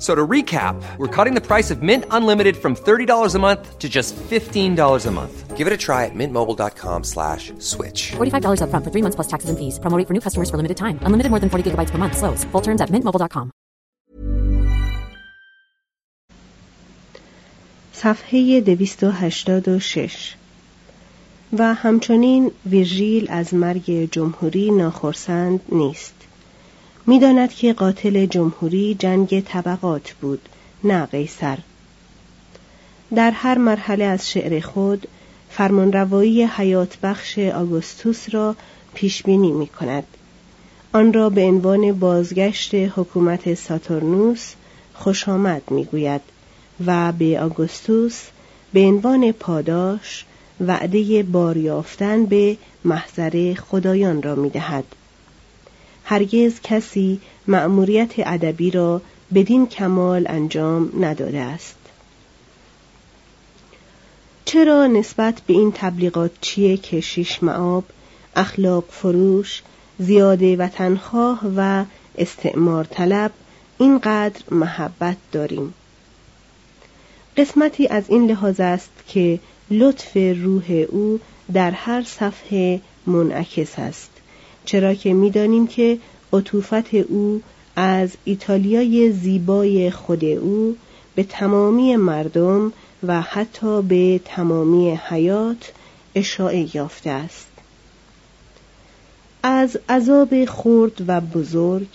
So to recap, we're cutting the price of Mint Unlimited from $30 a month to just $15 a month. Give it a try at mintmobile.com slash switch. $45 upfront for three months plus taxes and fees. Promo rate for new customers for limited time. Unlimited more than 40 gigabytes per month. Slows. Full terms at mintmobile.com. صفحه 286 و همچنین ویرژیل از مرگ جمهوری ناخرسند نیست می‌داند که قاتل جمهوری جنگ طبقات بود نه قیصر در هر مرحله از شعر خود فرمانروایی حیات بخش آگوستوس را پیش بینی می کند. آن را به عنوان بازگشت حکومت ساتورنوس خوش آمد می گوید و به آگوستوس به عنوان پاداش وعده باریافتن به محضر خدایان را می دهد. هرگز کسی مأموریت ادبی را بدین کمال انجام نداده است. چرا نسبت به این تبلیغات چیه که شیش معاب، اخلاق فروش، زیاده وطنخواه و استعمار طلب اینقدر محبت داریم؟ قسمتی از این لحاظ است که لطف روح او در هر صفحه منعکس است چرا که می‌دانیم که عطوفت او از ایتالیای زیبای خود او به تمامی مردم و حتی به تمامی حیات اشاعه یافته است. از عذاب خرد و بزرگ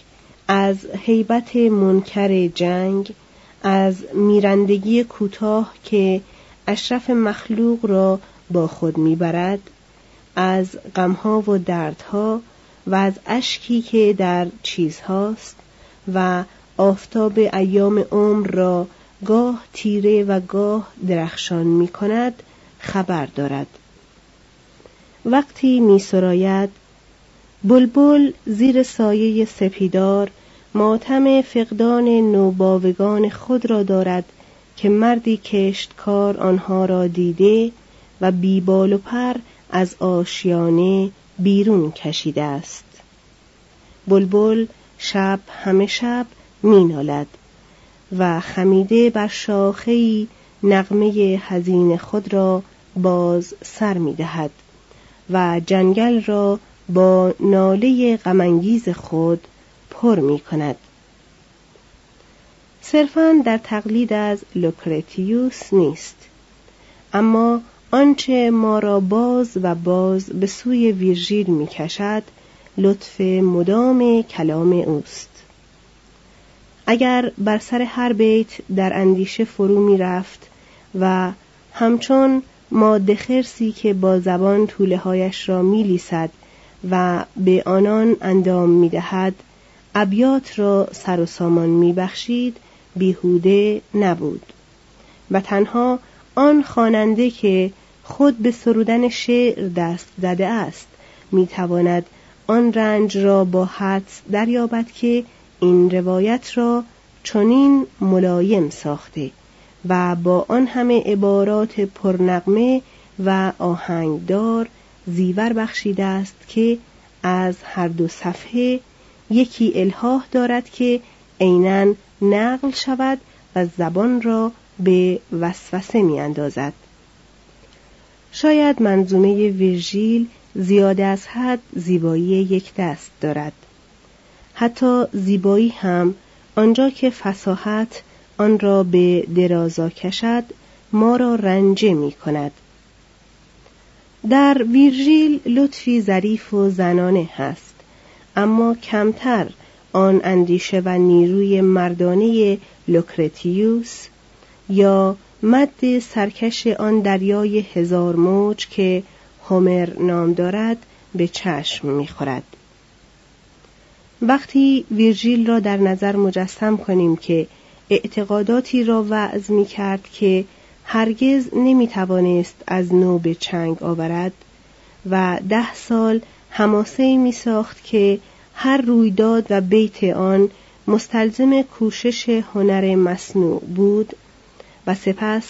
از هیبت منکر جنگ از میرندگی کوتاه که اشرف مخلوق را با خود می‌برد از غمها و دردها و از اشکی که در چیزهاست و آفتاب ایام عمر را گاه تیره و گاه درخشان می کند خبر دارد. وقتی می سراید بلبل زیر سایه سپیدار ماتم فقدان نوباوگان خود را دارد که مردی کشتکار آنها را دیده و بیبال و پر از آشیانه بیرون کشیده است بلبل شب همه شب مینالد و خمیده بر شاخهای نغمه حزین خود را باز سر می‌دهد و جنگل را با ناله غمانگیز خود پر می کند. صرفا در تقلید از لوکرتیوس نیست اما آنچه ما را باز و باز به سوی ویرژیل می کشد لطف مدام کلام اوست. اگر بر سر هر بیت در اندیشه فرو می رفت و همچون ماده خرسی که با زبان طوله هایش را می لیسد و به آنان اندام می دهد ابیات را سر و سامان می بخشید بیهوده نبود. و تنها آن خواننده که خود به سرودن شعر دست زده است می تواند آن رنج را با حدس دریابد که این روایت را چنین ملایم ساخته و با آن همه عبارات پرنغمه و آهنگدار زیور بخشیده است که از هر دو صفحه یکی الهاه دارد که عینا نقل شود و زبان را به وسوسه می اندازد. شاید منظومه ویرژیل زیاد از حد زیبایی یک دست دارد. حتی زیبایی هم آنجا که فساحت آن را به درازا کشد ما را رنجه می کند. در ویرژیل لطفی ظریف و زنانه هست اما کمتر آن اندیشه و نیروی مردانه لوکرتیوس یا مد سرکش آن دریای هزار موج که هومر نام دارد به چشم می‌خورد. وقتی ویرژیل را در نظر مجسم کنیم که اعتقاداتی را وعظ می کرد که هرگز نمی توانست از نو به چنگ آورد و ده سال هماسه می ساخت که هر رویداد و بیت آن مستلزم کوشش هنر مصنوع بود و سپس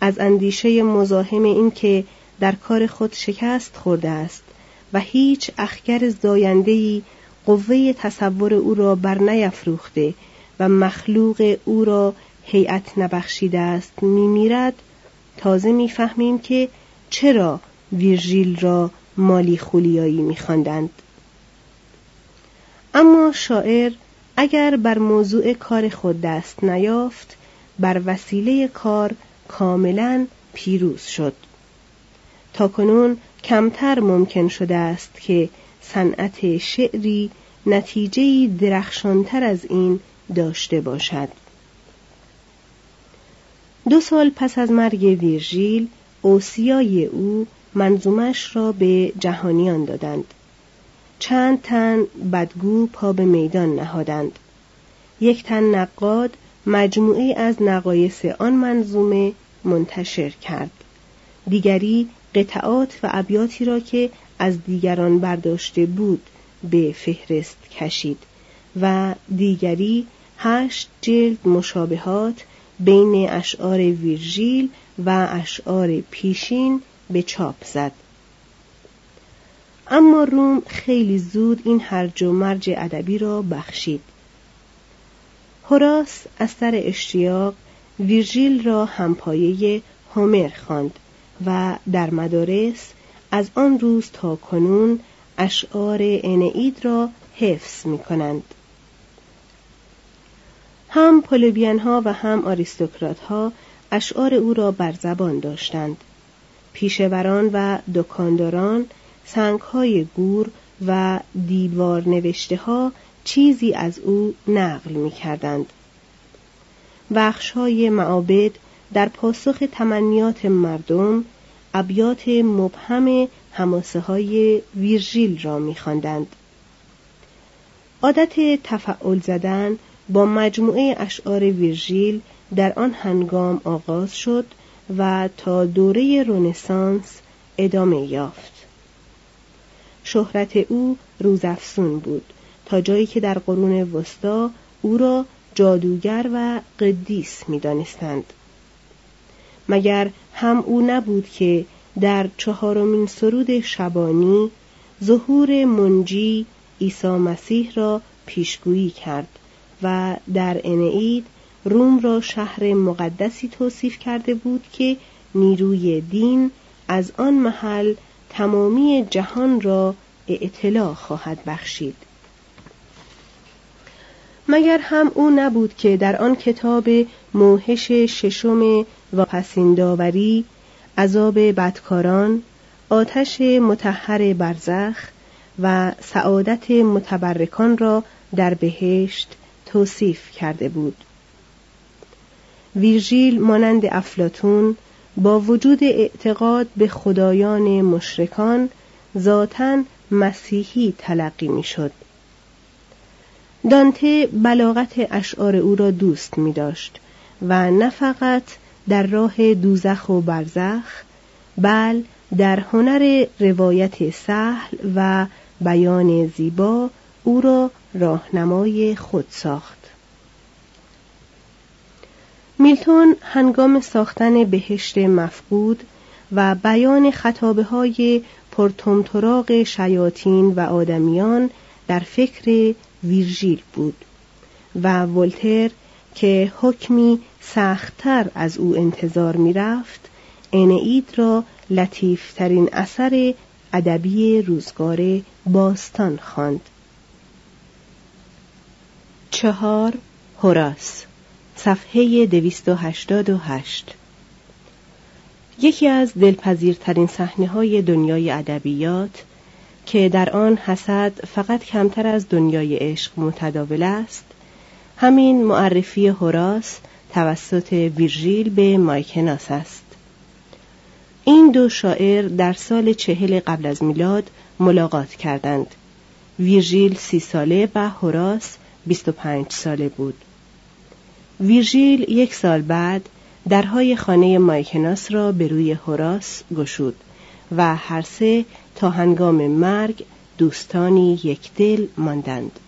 از اندیشه مزاحم این که در کار خود شکست خورده است و هیچ اخگر زایندهی قوه تصور او را بر نیفروخته و مخلوق او را هیئت نبخشیده است میمیرد تازه می‌فهمیم که چرا ویرژیل را مالی خولیایی میخواندند. اما شاعر اگر بر موضوع کار خود دست نیافت بر وسیله کار کاملا پیروز شد. تاکنون کمتر ممکن شده است که صنعت شعری نتیجه درخشانتر از این داشته باشد. دو سال پس از مرگ ویرژیل اوسیای او منظومش را به جهانیان دادند. چند تن بدگو پا به میدان نهادند. یک تن نقاد مجموعه از نقایص آن منظومه منتشر کرد. دیگری قطعات و ابیاتی را که از دیگران برداشته بود به فهرست کشید و دیگری هشت جلد مشابهات بین اشعار ویرژیل و اشعار پیشین به چاپ زد. اما روم خیلی زود این هرج و مرج ادبی را بخشید. هوراس از سر اشتیاق ویرژیل را همپایه هومر خواند و در مدارس از آن روز تا کنون اشعار انعید را حفظ می کنند. هم پولوبین ها و هم آریستوکرات ها اشعار او را بر زبان داشتند. پیشوران و دکانداران سنگ های گور و دیوار نوشته ها چیزی از او نقل می کردند. بخش های معابد در پاسخ تمنیات مردم ابیات مبهم هماسه های ویرژیل را میخواندند. عادت تفعول زدن با مجموعه اشعار ویرژیل در آن هنگام آغاز شد و تا دوره رونسانس ادامه یافت. شهرت او روزافسون بود جایی که در قرون وسطا او را جادوگر و قدیس می‌دانستند. مگر هم او نبود که در چهارمین سرود شبانی ظهور منجی عیسی مسیح را پیشگویی کرد و در انعید روم را شهر مقدسی توصیف کرده بود که نیروی دین از آن محل تمامی جهان را اعتلاع خواهد بخشید مگر هم او نبود که در آن کتاب موهش ششم و پسینداوری عذاب بدکاران آتش متحر برزخ و سعادت متبرکان را در بهشت توصیف کرده بود ویرژیل مانند افلاتون با وجود اعتقاد به خدایان مشرکان ذاتا مسیحی تلقی می‌شد. دانته بلاغت اشعار او را دوست می داشت و نه فقط در راه دوزخ و برزخ بل در هنر روایت سهل و بیان زیبا او را راهنمای خود ساخت. میلتون هنگام ساختن بهشت مفقود و بیان خطابه های پرتمتراغ شیاطین و آدمیان در فکر ویرژیل بود و ولتر که حکمی سختتر از او انتظار می‌رفت انعید را لطیفترین اثر ادبی روزگار باستان خواند. چهار هوراس صفحه دویست و هشتاد و هشت یکی از دلپذیرترین صحنه های دنیای ادبیات که در آن حسد فقط کمتر از دنیای عشق متداول است. همین معرفی هوراس توسط ویرژیل به مایکناس است. این دو شاعر در سال چهل قبل از میلاد ملاقات کردند. ویرژیل سی ساله و هوراس بیست و پنج ساله بود. ویرژیل یک سال بعد درهای خانه مایکناس را به روی هوراس گشود. و هر سه تا هنگام مرگ دوستانی یک دل ماندند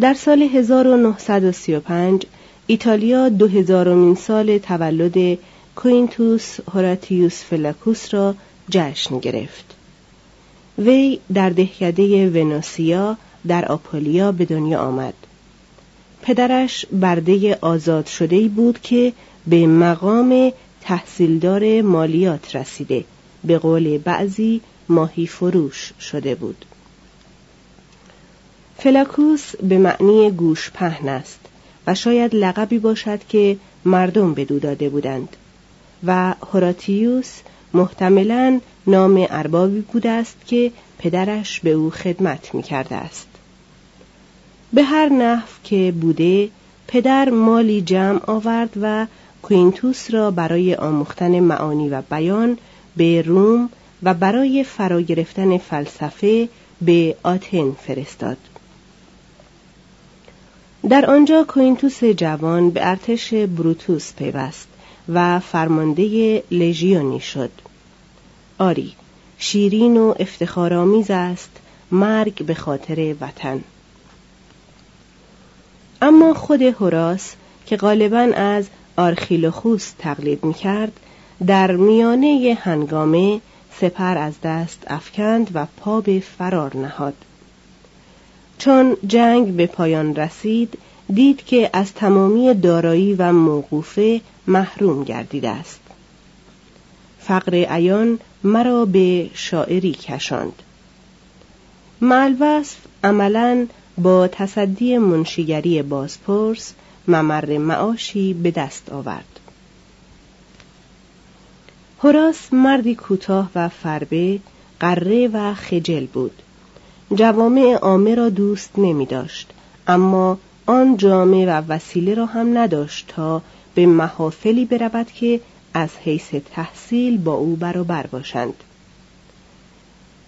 در سال 1935 ایتالیا دو هزارمین سال تولد کوینتوس هوراتیوس فلاکوس را جشن گرفت. وی در دهکده ونوسیا در آپولیا به دنیا آمد. پدرش برده آزاد شده بود که به مقام تحصیلدار مالیات رسیده به قول بعضی ماهی فروش شده بود. فلاکوس به معنی گوش پهن است و شاید لقبی باشد که مردم به دو داده بودند و هوراتیوس محتملا نام اربابی بوده است که پدرش به او خدمت می کرده است به هر نحو که بوده پدر مالی جمع آورد و کوینتوس را برای آموختن معانی و بیان به روم و برای فرا گرفتن فلسفه به آتن فرستاد. در آنجا کوینتوس جوان به ارتش بروتوس پیوست و فرمانده لژیونی شد. آری شیرین و افتخارآمیز است مرگ به خاطر وطن. اما خود هوراس که غالبا از آرخیلوخوس تقلید می‌کرد در میانه هنگامه سپر از دست افکند و پا به فرار نهاد. چون جنگ به پایان رسید دید که از تمامی دارایی و موقوفه محروم گردیده است. فقر عیان مرا به شاعری کشاند. ملوصف عملا با تصدی منشیگری بازپرس ممر معاشی به دست آورد. هراس مردی کوتاه و فربه قره و خجل بود. جوامع عامه را دوست نمی داشت اما آن جامعه و وسیله را هم نداشت تا به محافلی برود که از حیث تحصیل با او برابر باشند.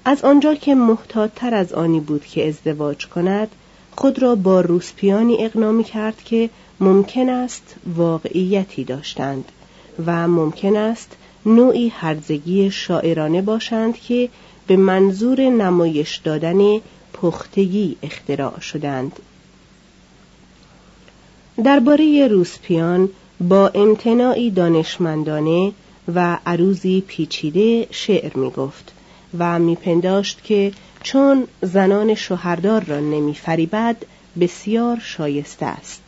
از آنجا که محتاطتر از آنی بود که ازدواج کند خود را با روسپیانی اقنامی کرد که ممکن است واقعیتی داشتند و ممکن است نوعی هرزگی شاعرانه باشند که به منظور نمایش دادن پختگی اختراع شدند. درباره روسپیان با امتناعی دانشمندانه و عروزی پیچیده شعر می گفت و میپنداشت که چون زنان شوهردار را نمیفریبد بسیار شایسته است.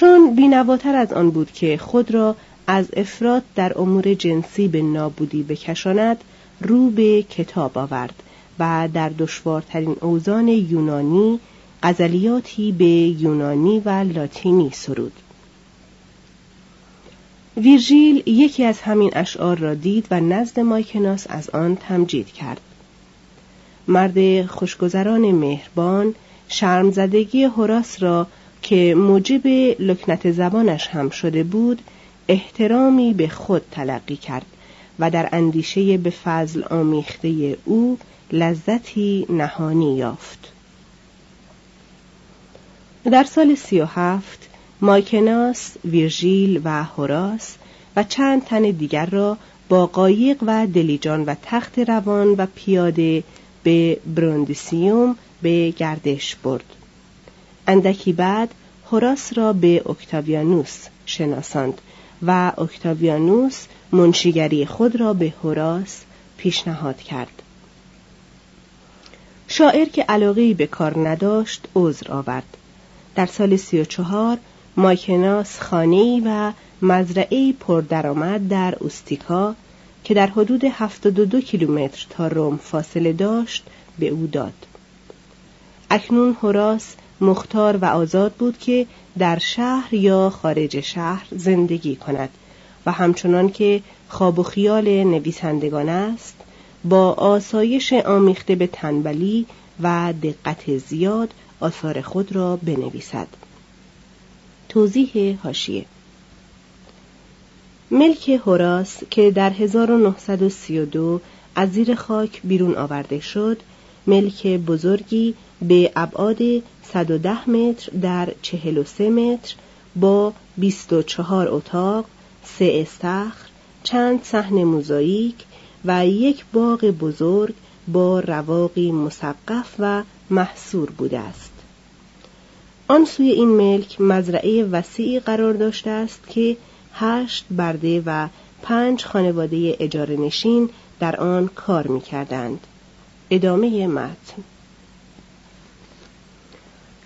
چون بینواتر از آن بود که خود را از افراد در امور جنسی به نابودی بکشاند رو به کتاب آورد و در دشوارترین اوزان یونانی غزلیاتی به یونانی و لاتینی سرود. ویرژیل یکی از همین اشعار را دید و نزد مایکناس از آن تمجید کرد. مرد خوشگذران مهربان شرمزدگی هوراس را که موجب لکنت زبانش هم شده بود احترامی به خود تلقی کرد و در اندیشه به فضل آمیخته او لذتی نهانی یافت در سال سی و هفت مایکناس، ویرژیل و هوراس و چند تن دیگر را با قایق و دلیجان و تخت روان و پیاده به بروندیسیوم به گردش برد. اندکی بعد هوراس را به اکتاویانوس شناساند و اکتاویانوس منشیگری خود را به هوراس پیشنهاد کرد. شاعر که علاقه به کار نداشت عذر آورد. در سال سی و چهار مایکناس خانه‌ای و مزرعه پردرآمد در اوستیکا که در حدود 72 کیلومتر تا روم فاصله داشت به او داد. اکنون هوراس مختار و آزاد بود که در شهر یا خارج شهر زندگی کند و همچنان که خواب و خیال نویسندگان است با آسایش آمیخته به تنبلی و دقت زیاد آثار خود را بنویسد. توضیح هاشیه ملک هوراس که در 1932 از زیر خاک بیرون آورده شد ملک بزرگی به ابعاد 110 متر در 43 متر با 24 اتاق، سه استخر، چند صحن موزاییک و یک باغ بزرگ با رواقی مسقف و محصور بوده است. آن سوی این ملک مزرعه وسیعی قرار داشته است که هشت برده و پنج خانواده اجاره نشین در آن کار می کردند. ادامه متن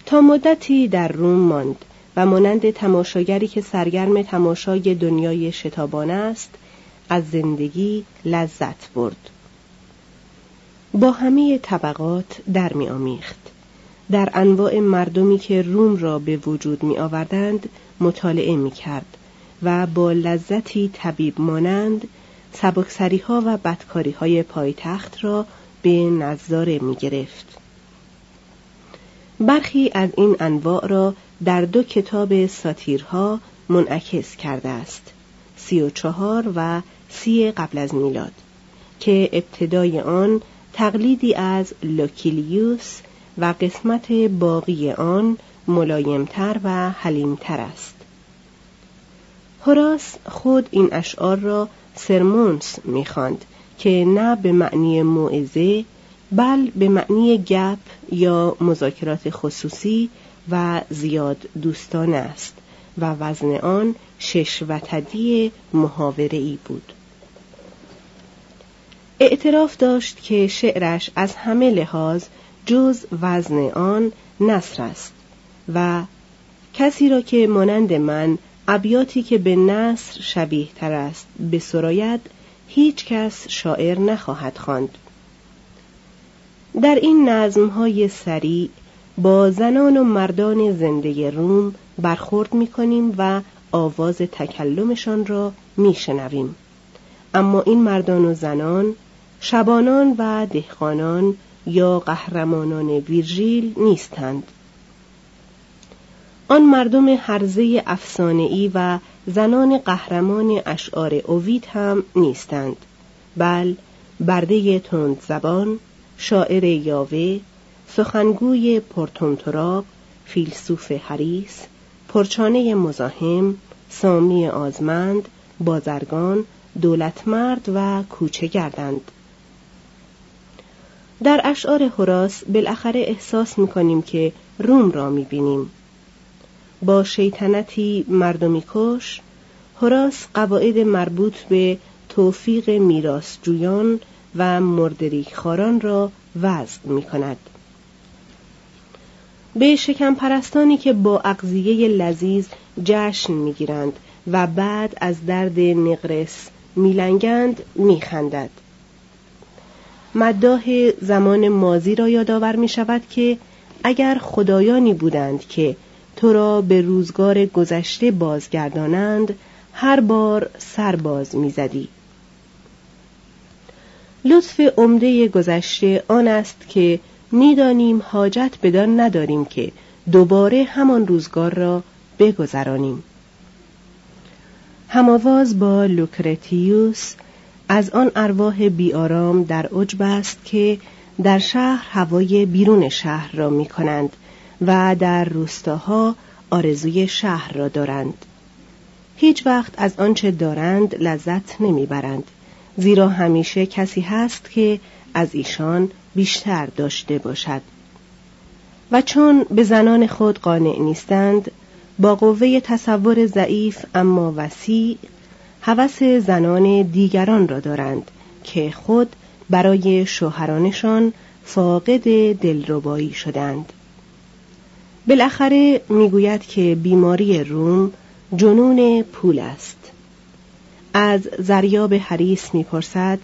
تا مدتی در روم ماند و مانند تماشاگری که سرگرم تماشای دنیای شتابانه است از زندگی لذت برد با همه طبقات در می آمیخت. در انواع مردمی که روم را به وجود می آوردند مطالعه می کرد و با لذتی طبیب مانند سبکسری ها و بدکاری های پایتخت را به نظاره می گرفت. برخی از این انواع را در دو کتاب ساتیرها منعکس کرده است سی و چهار و سی قبل از میلاد که ابتدای آن تقلیدی از لوکیلیوس و قسمت باقی آن ملایمتر و حلیمتر است. هوراس خود این اشعار را سرمونس می‌خواند که نه به معنی موعظه بل به معنی گپ یا مذاکرات خصوصی و زیاد دوستانه است و وزن آن شش وتدی محاوره ای بود اعتراف داشت که شعرش از همه لحاظ جز وزن آن نصر است و کسی را که مانند من ابیاتی که به نصر شبیه تر است به سراید هیچ کس شاعر نخواهد خواند. در این نظم های سریع با زنان و مردان زنده روم برخورد می کنیم و آواز تکلمشان را می شنویم. اما این مردان و زنان شبانان و دهقانان یا قهرمانان ویرژیل نیستند آن مردم حرزه افسانه‌ای و زنان قهرمان اشعار اوید هم نیستند بل برده تند زبان شاعر یاوه سخنگوی پرتونتراب فیلسوف حریس پرچانه مزاحم سامی آزمند بازرگان دولتمرد و کوچه گردند. در اشعار هوراس بالاخره احساس می‌کنیم که روم را می‌بینیم. با شیطنتی مردمی کش هوراس قواعد مربوط به توفیق جویان و مردریک خاران را وضع می کند. به شکم پرستانی که با اقضیه لذیذ جشن می‌گیرند و بعد از درد نقرس میلنگند میخندد مداح زمان مازی را یادآور می شود که اگر خدایانی بودند که تو را به روزگار گذشته بازگردانند هر بار سر باز می‌زدی لطف عمده گذشته آن است که می‌دانیم حاجت بدان نداریم که دوباره همان روزگار را بگذرانیم. هماواز با لوکرتیوس از آن ارواح بیارام در عجب است که در شهر هوای بیرون شهر را می کنند و در روستاها آرزوی شهر را دارند. هیچ وقت از آنچه دارند لذت نمی‌برند. زیرا همیشه کسی هست که از ایشان بیشتر داشته باشد. و چون به زنان خود قانع نیستند با قوه تصور ضعیف اما وسیع هوس زنان دیگران را دارند که خود برای شوهرانشان فاقد دلربایی شدند. بالاخره می‌گوید که بیماری روم جنون پول است. از زریاب حریس می‌پرسد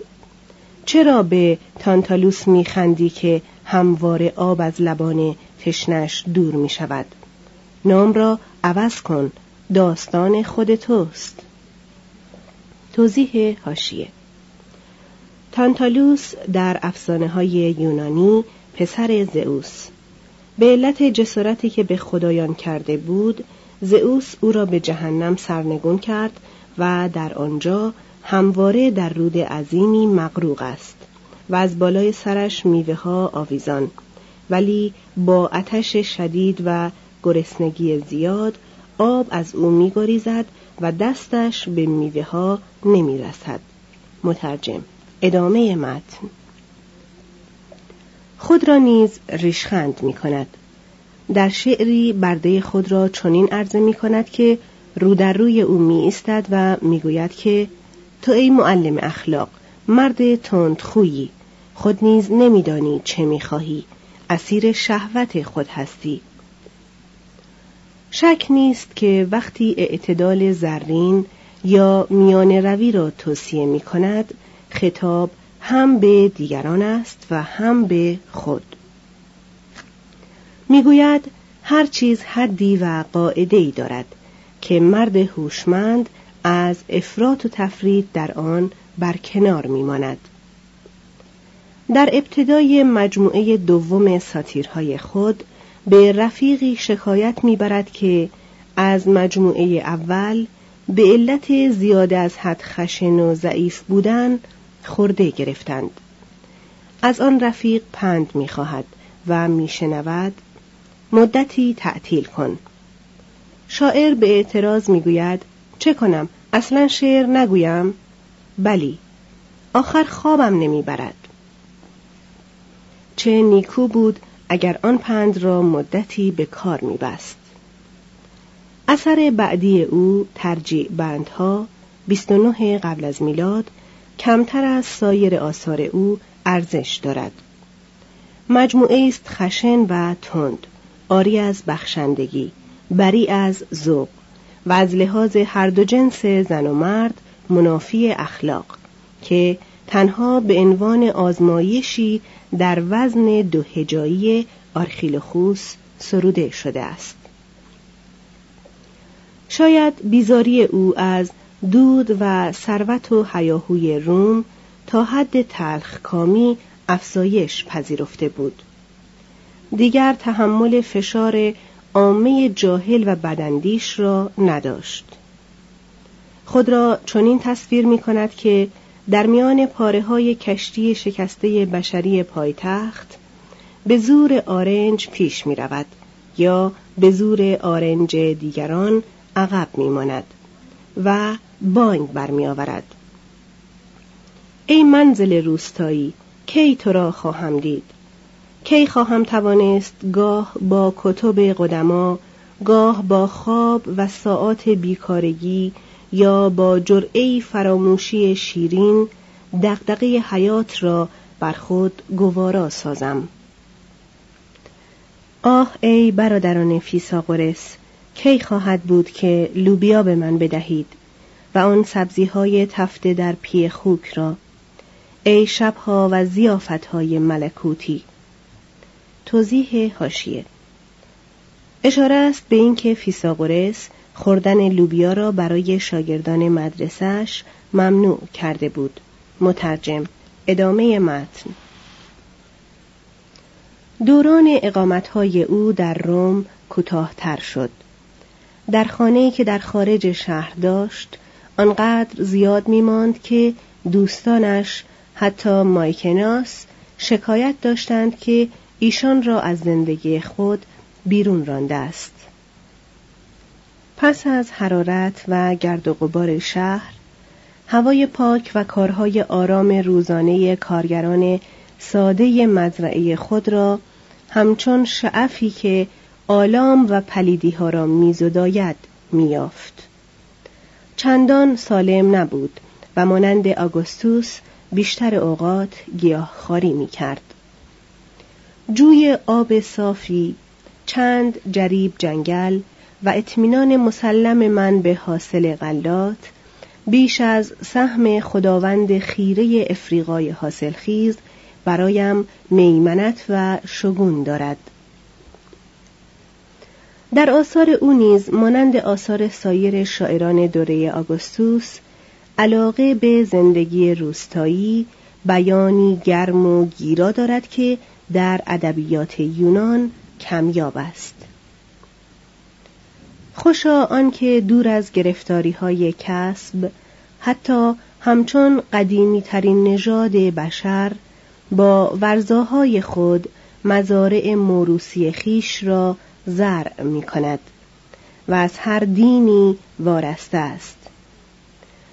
چرا به تانتالوس میخندی که هموار آب از لبان تشنش دور می شود نام را عوض کن داستان خود توست. توضیح هاشیه تانتالوس در افسانه های یونانی پسر زئوس. به علت جسارتی که به خدایان کرده بود زئوس او را به جهنم سرنگون کرد و در آنجا همواره در رود عظیمی مغروق است و از بالای سرش میوه ها آویزان ولی با آتش شدید و گرسنگی زیاد آب از او میگریزد و دستش به میوه ها نمی رسد. مترجم ادامه متن خود را نیز ریشخند می کند. در شعری برده خود را چنین عرضه می کند که رو در روی او می ایستد و می گوید که تو ای معلم اخلاق مرد تند خویی خود نیز نمیدانی چه می‌خواهی اسیر شهوت خود هستی. شک نیست که وقتی اعتدال زرین یا میان روی را توصیه می کند خطاب هم به دیگران است و هم به خود. می‌گوید هر چیز حدی و قاعده ای دارد. که مرد هوشمند از افراط و تفرید در آن برکنار میماند. در ابتدای مجموعه دوم ساتیرهای خود به رفیقی شکایت می‌برد که از مجموعه اول به علت زیاده از حد خشن و ضعیف بودن خورده گرفتند. از آن رفیق پند می‌خواهد و میشنود مدتی تعطیل کن. شاعر به اعتراض می‌گوید چه کنم؟ اصلا شعر نگویم. بلی آخر خوابم نمی‌برد. چه نیکو بود اگر آن پند را مدتی به کار میبست. اثر بعدی او ترجیع بندها 29 قبل از میلاد کمتر از سایر آثار او ارزش دارد. مجموعه است خشن و تند آری از بخشندگی. بری از ذوق و از لحاظ هر دو جنس زن و مرد منافی اخلاق که تنها به عنوان آزمایشی در وزن دو هجایی آرخیلوخوس سروده شده است. شاید بیزاری او از دود و ثروت و حیاهوی روم تا حد تلخ کامی افزایش پذیرفته بود. دیگر تحمل فشار عامه جاهل و بدندیش را نداشت خود را چنین تصویر می کند که در میان پاره های کشتی شکسته بشری پایتخت به زور آرنج پیش می رود یا به زور آرنج دیگران عقب می ماند و بانگ برمی آورد. ای منزل روستایی کی تو را خواهم دید کی خواهم توانست گاه با کتب قدما گاه با خواب و ساعات بیکارگی یا با جرعه فراموشی شیرین دقدقه حیات را بر خود گوارا سازم. آه ای برادران فیساغورس کی خواهد بود که لوبیا به من بدهید و آن سبزی های تفته در پی خوک را؟ ای شبها و های ملکوتی توضیح حاشیه اشاره است به اینکه فیساغورس خوردن لوبیا را برای شاگردان مدرسه‌ش ممنوع کرده بود. مترجم ادامه متن. دوران اقامتهای او در روم کوتاهتر شد. در خانه‌ای که در خارج شهر داشت آنقدر زیاد میماند که دوستانش حتی مایکناس شکایت داشتند که ایشان را از زندگی خود بیرون رانده است پس از حرارت و گرد و غبار شهر هوای پاک و کارهای آرام روزانه کارگران ساده مزرعه خود را همچون شعفی که آلام و پلیدی ها را میزداید میافت چندان سالم نبود و مانند آگوستوس بیشتر اوقات گیاهخواری می کرد. جوی آب صافی چند جریب جنگل و اطمینان مسلم من به حاصل غلات بیش از سهم خداوند خیره افریقای حاصلخیز برایم میمنت و شگون دارد. در آثار او نیز مانند آثار سایر شاعران دوره آگوستوس علاقه به زندگی روستایی بیانی گرم و گیرا دارد که در ادبیات یونان کمیاب است. خوشا آنکه دور از گرفتاری های کسب حتی همچون قدیمی ترین نژاد بشر با ورزاهای خود مزارع موروسی خیش را زرع می کند و از هر دینی وارسته است.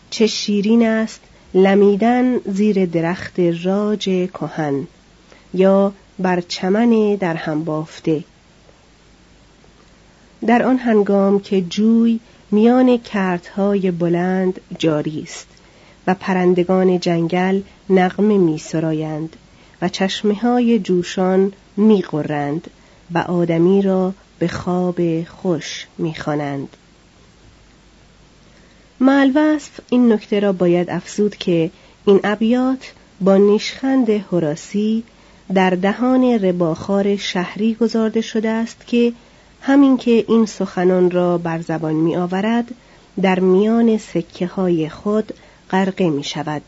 چه شیرین است لمیدن زیر درخت راج کهن یا بر چمن در هم بافته در آن هنگام که جوی میان کردهای بلند جاری است و پرندگان جنگل نغمه می سرایند و چشمه های جوشان می قرند و آدمی را به خواب خوش می خوانند. معلوصف این نکته را باید افزود که این ابیات با نیشخند هراسی در دهان رباخار شهری گذارده شده است که همین که این سخنان را بر زبان می آورد در میان سکه های خود غرقه می شود.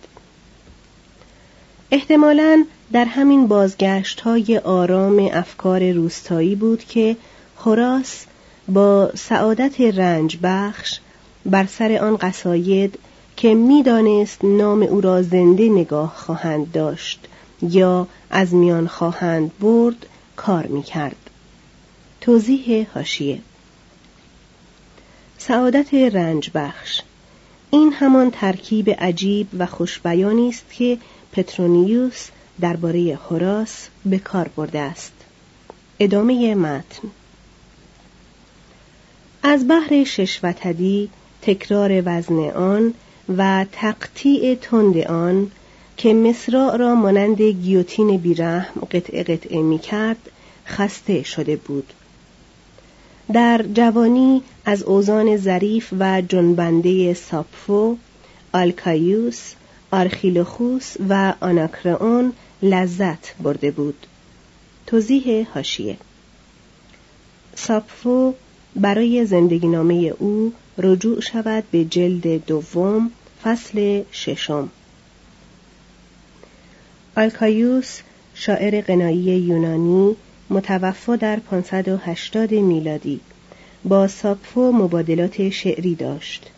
احتمالا در همین بازگشت های آرام افکار روستایی بود که هوراس با سعادت رنج بخش بر سر آن قصاید که می‌دانست نام او را زنده نگاه خواهند داشت یا از میان خواهند برد کار می‌کرد. توضیح هاشیه سعادت رنج بخش این همان ترکیب عجیب و خوشبیانی است که پترونیوس درباره هوراس به کار برده است. ادامه متن. از بحر ششوتدی تکرار وزن آن و تقطیع تند آن که مصراع را مانند گیوتین بیرحم قطعه قطعه می کرد خسته شده بود. در جوانی از اوزان ظریف و جنبنده ساپفو، آلکایوس، آرخیلوخوس و آناکرئون لذت برده بود. توضیح هاشیه ساپفو برای زندگی نامه او رجوع شود به جلد دوم فصل ششم. آلکایوس شاعر قنایی یونانی متوفا در 580 میلادی با ساپفو مبادلات شعری داشت.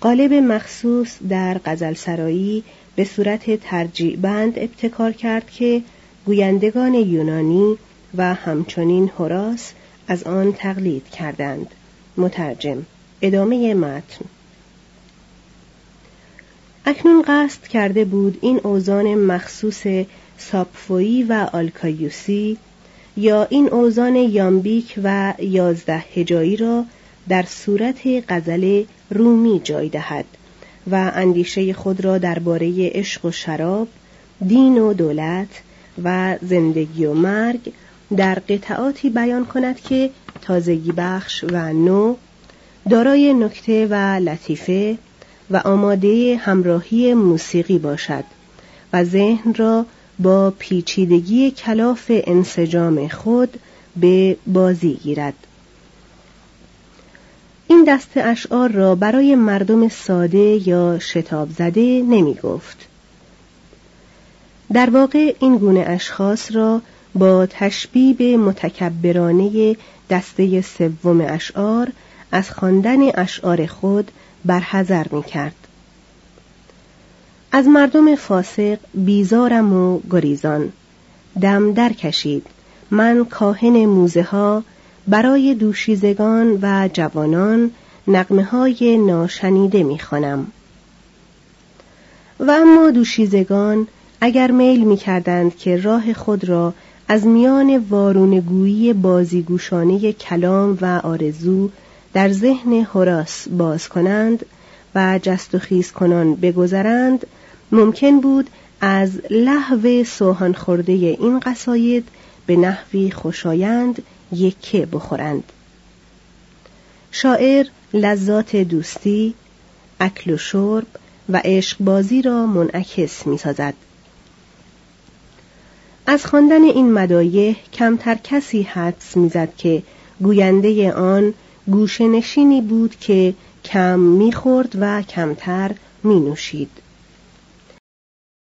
قالب مخصوص در غزل سرایی به صورت ترجیع بند ابتکار کرد که گویندگان یونانی و همچنین هوراس از آن تقلید کردند. مترجم ادامه متن. اکنون قصد کرده بود این اوزان مخصوص ساپفویی و آلکایوسی یا این اوزان یامبیک و یازده هجایی را در صورت غزل رومی جای دهد و اندیشه خود را درباره عشق و شراب، دین و دولت و زندگی و مرگ در قطعاتی بیان کند که تازگی بخش و نو دارای نکته و لطیفه و آماده همراهی موسیقی باشد و ذهن را با پیچیدگی کلاف انسجام خود به بازی گیرد این دست اشعار را برای مردم ساده یا شتاب زده نمی گفت. در واقع این گونه اشخاص را با تشبیب متکبرانه دسته سوم اشعار از خواندن اشعار خود برحذر می کرد. از مردم فاسق بیزارم و گریزان دم در کشید من کاهن موزه ها برای دوشیزگان و جوانان نقمه های ناشنیده می خانم. و اما دوشیزگان اگر میل می کردند که راه خود را از میان وارونگویی بازیگوشانه کلام و آرزو در ذهن هراس باز کنند و جست و خیز کنان بگذرند ممکن بود از لحو سوهان خورده این قصاید به نحوی خوشایند یکه بخورند شاعر لذات دوستی اکل و شرب و عشق بازی را منعکس می سازد. از خواندن این مدایه کمتر کسی حدس می‌زد که گوینده آن گوشه نشینی بود که کم می‌خورد و کمتر می نوشید